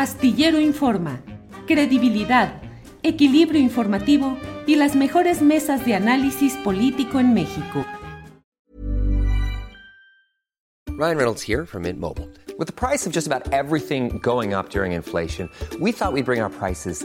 Astillero Informa, credibilidad, equilibrio informativo y las mejores mesas de análisis político en México. Ryan Reynolds here from Mint Mobile. With the price of just about everything going up during inflation, we thought we'd bring our prices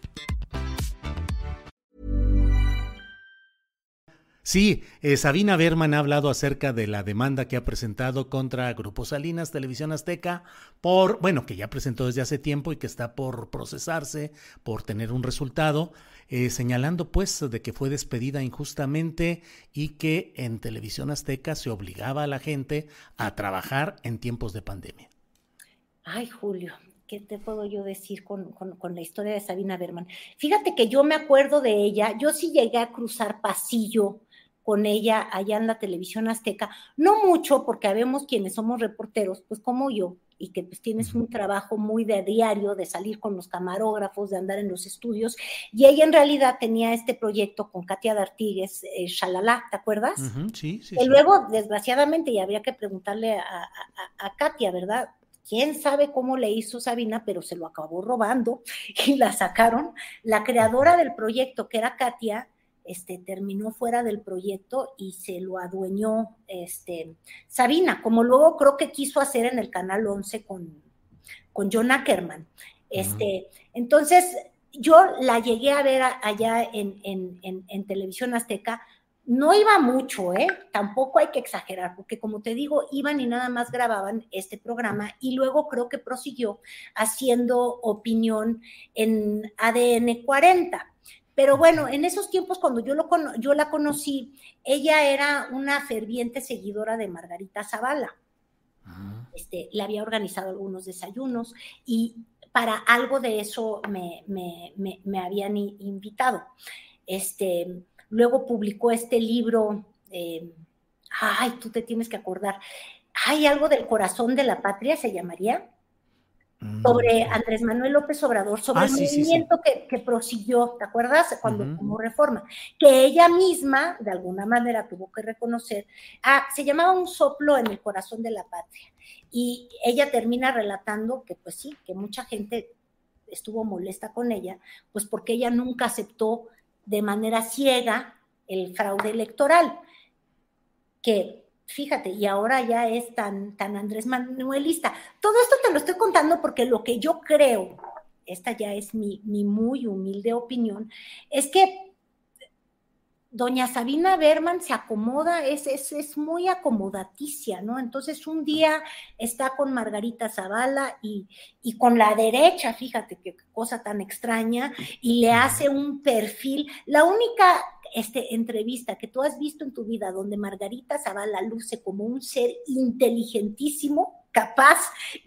Sí, eh, Sabina Berman ha hablado acerca de la demanda que ha presentado contra Grupo Salinas, Televisión Azteca, por, bueno, que ya presentó desde hace tiempo y que está por procesarse, por tener un resultado, eh, señalando pues de que fue despedida injustamente y que en Televisión Azteca se obligaba a la gente a trabajar en tiempos de pandemia. Ay, Julio, ¿qué te puedo yo decir con, con, con, la historia de Sabina Berman? Fíjate que yo me acuerdo de ella, yo sí llegué a cruzar pasillo con ella allá en la televisión azteca, no mucho porque habemos quienes somos reporteros, pues como yo, y que pues tienes un trabajo muy de diario, de salir con los camarógrafos, de andar en los estudios, y ella en realidad tenía este proyecto con Katia D'Artigues, eh, Shalala, ¿te acuerdas? Uh -huh, sí, sí. Y sí. luego, desgraciadamente, y habría que preguntarle a, a, a Katia, ¿verdad? quién sabe cómo le hizo Sabina, pero se lo acabó robando y la sacaron. La creadora del proyecto, que era Katia, este, terminó fuera del proyecto y se lo adueñó este, Sabina, como luego creo que quiso hacer en el Canal 11 con, con John Ackerman. Este, uh -huh. Entonces, yo la llegué a ver allá en, en, en, en, Televisión Azteca. No iba mucho, ¿eh? Tampoco hay que exagerar, porque como te digo, iban y nada más grababan este programa y luego creo que prosiguió haciendo opinión en ADN 40 pero bueno, en esos tiempos cuando yo, lo yo la conocí, ella era una ferviente seguidora de Margarita Zavala. Este, le había organizado algunos desayunos y para algo de eso me, me, me, me habían invitado. Este, luego publicó este libro, eh, ay, tú te tienes que acordar, hay algo del corazón de la patria, se llamaría sobre Andrés Manuel López Obrador, sobre Ah, el sí, sí, movimiento Que, que prosiguió, ¿te acuerdas? Cuando como reforma, que ella misma, de alguna manera, tuvo que reconocer, ah, se llamaba Un soplo en el corazón de la patria. Y ella termina relatando que, pues sí, que mucha gente estuvo molesta con ella, pues porque ella nunca aceptó de manera ciega el fraude electoral, que fíjate, y ahora ya es tan, tan Andrés Manuelista. Todo esto te lo estoy contando porque lo que yo creo, esta ya es mi, mi muy humilde opinión, es que doña Sabina Berman se acomoda, es, es, es muy acomodaticia, ¿no? Entonces un día está con Margarita Zavala y, y con la derecha, fíjate qué cosa tan extraña, y le hace un perfil. La única este, entrevista que tú has visto en tu vida donde Margarita Zavala luce como un ser inteligentísimo, capaz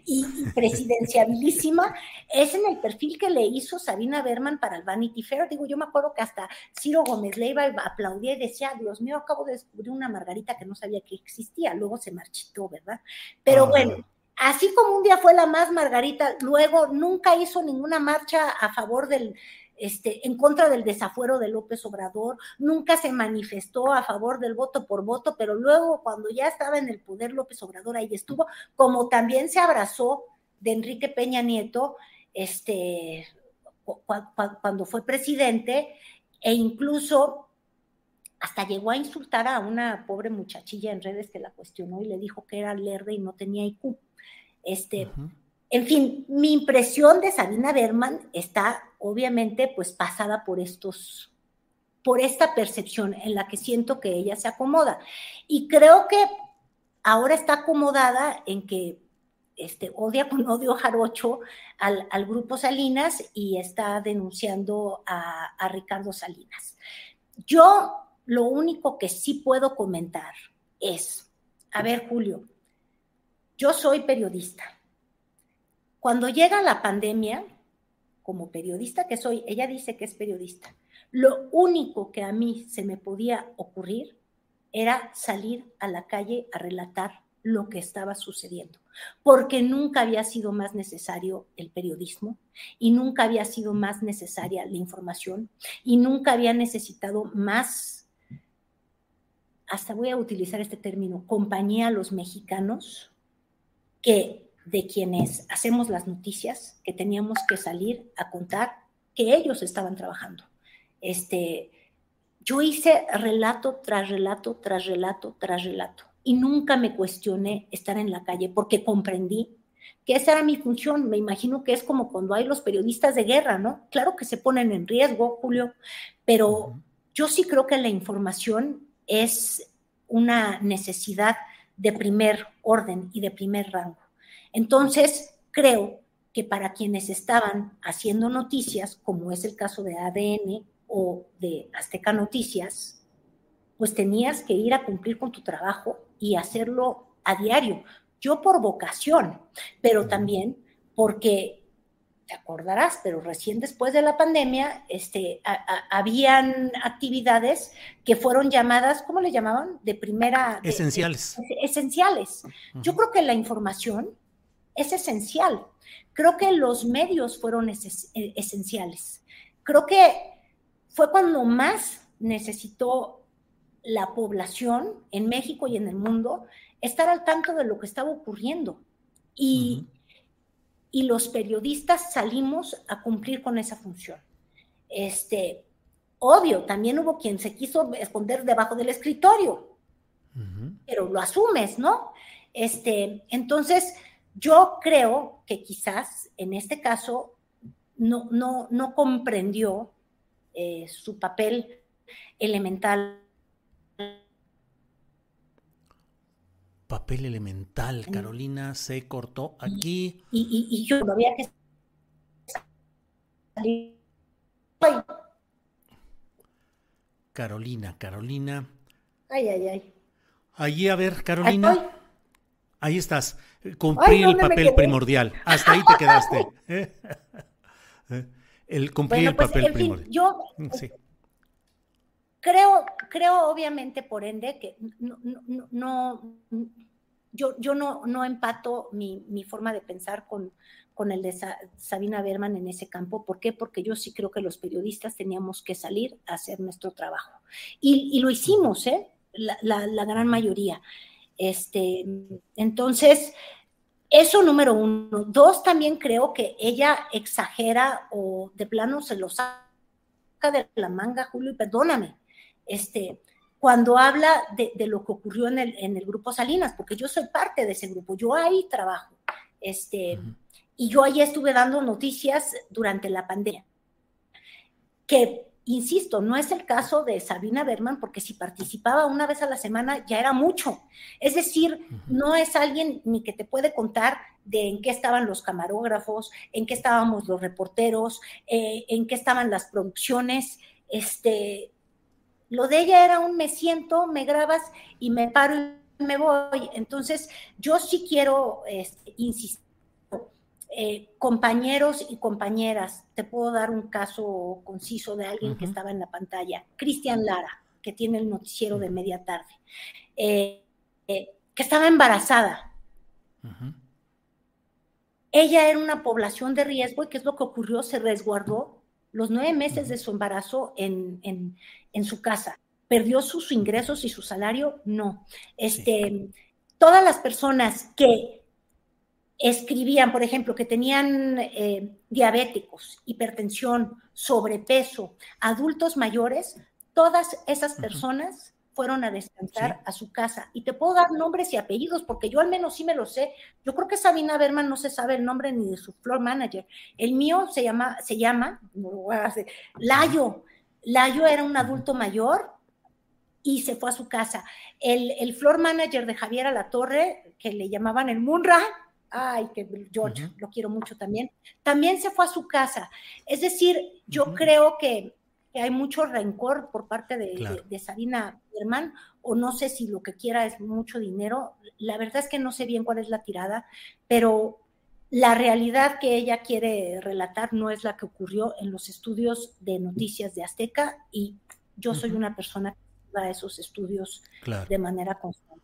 y, y presidenciabilísima, es en el perfil que le hizo Sabina Berman para el Vanity Fair. Digo, yo me acuerdo que hasta Ciro Gómez Leiva aplaudía y decía, Dios mío, acabo de descubrir una Margarita que no sabía que existía, luego se marchitó, ¿verdad? Pero Ah. bueno, así como un día fue la más Margarita, luego nunca hizo ninguna marcha a favor del, este, en contra del desafuero de López Obrador, nunca se manifestó a favor del voto por voto, pero luego cuando ya estaba en el poder López Obrador ahí estuvo, como también se abrazó de Enrique Peña Nieto, este, cu- cu- cuando fue presidente, e incluso hasta llegó a insultar a una pobre muchachilla en redes que la cuestionó y le dijo que era lerda y no tenía IQ. Este, en fin, mi impresión de Sabina Berman está obviamente pues pasada por estos por esta percepción en la que siento que ella se acomoda. Y creo que ahora está acomodada en que este, odia con odio jarocho al, grupo Salinas y está denunciando a, a Ricardo Salinas. Yo lo único que sí puedo comentar es, a ver Julio, yo soy periodista. Cuando llega la pandemia, como periodista que soy, ella dice que es periodista, lo único que a mí se me podía ocurrir era salir a la calle a relatar lo que estaba sucediendo, porque nunca había sido más necesario el periodismo y nunca había sido más necesaria la información y nunca había necesitado más, hasta voy a utilizar este término, compañía a los mexicanos que de quienes hacemos las noticias, que teníamos que salir a contar que ellos estaban trabajando. Este, yo hice relato tras relato, tras relato, tras relato y nunca me cuestioné estar en la calle porque comprendí que esa era mi función. Me imagino que es como cuando hay los periodistas de guerra, ¿no? Claro que se ponen en riesgo, Julio, pero yo sí creo que la información es una necesidad de primer orden y de primer rango. Entonces, creo que para quienes estaban haciendo noticias, como es el caso de ADN o de Azteca Noticias, pues tenías que ir a cumplir con tu trabajo y hacerlo a diario. Yo por vocación, pero también porque, te acordarás, pero recién después de la pandemia, este, habían actividades que fueron llamadas, ¿cómo le llamaban? De primera... Esenciales. esenciales. Yo creo que la información es esencial. Creo que los medios fueron e, esenciales. Creo que fue cuando más necesitó la población en México y en el mundo estar al tanto de lo que estaba ocurriendo. Y, y los periodistas salimos a cumplir con esa función. Este, obvio, también hubo quien se quiso esconder debajo del escritorio, pero lo asumes, ¿no? Este, entonces, yo creo que quizás en este caso no, no, no comprendió eh, su papel elemental papel elemental. Carolina se cortó aquí. Y, y, yo había que Carolina, Carolina. Ay, ay, ay. Allí, a ver, Carolina. Ahí estás. Cumplir el papel primordial. Hasta ahí te quedaste. el cumplir el pues, papel primordial. Yo, mm, sí. Creo, creo obviamente, por ende, que no, no, yo, yo no, no empato mi, mi forma de pensar con, con el de Sabina Berman en ese campo. ¿Por qué? Porque yo sí creo que los periodistas teníamos que salir a hacer nuestro trabajo. Y, y lo hicimos, ¿eh? La, la, la, gran mayoría. Este, entonces, eso número uno. Dos, también creo que ella exagera o de plano se lo saca de la manga, Julio, y perdóname este, cuando habla de, lo que ocurrió en el, en el, grupo Salinas, porque yo soy parte de ese grupo, yo ahí trabajo, este, y yo ahí estuve dando noticias durante la pandemia, que, insisto, no es el caso de Sabina Berman, porque si participaba una vez a la semana ya era mucho, es decir, no es alguien ni que te puede contar de en qué estaban los camarógrafos, en qué estábamos los reporteros, eh, en qué estaban las producciones, este, lo de ella era un me siento, me grabas y me paro y me voy. Entonces, yo sí quiero este, insistir. Eh, compañeros y compañeras, te puedo dar un caso conciso de alguien que estaba en la pantalla, Cristian Lara, que tiene el noticiero de media tarde, eh, eh, que estaba embarazada. Ella era una población de riesgo y ¿qué es lo que ocurrió? Se resguardó los nueve meses de su embarazo en, en su casa. ¿Perdió sus ingresos y su salario? No. Este, Todas las personas que escribían, por ejemplo, que tenían eh, diabéticos, hipertensión, sobrepeso, adultos mayores, todas esas personas fueron a descansar a su casa. Y te puedo dar nombres y apellidos, porque yo al menos sí me lo sé. Yo creo que Sabina Berman no se sabe el nombre ni de su floor manager. El mío se llama, se llama, Layo, Layo era un adulto mayor y se fue a su casa. El, el floor manager de Javier Alatorre, que le llamaban el Munra, ay, que George, lo quiero mucho también, también se fue a su casa. Es decir, yo creo que, hay mucho rencor por parte de, Sabina Herman, o no sé si lo que quiera es mucho dinero. La verdad es que no sé bien cuál es la tirada, pero la realidad que ella quiere relatar no es la que ocurrió en los estudios de noticias de Azteca y yo soy una persona que va a esos estudios de manera constante.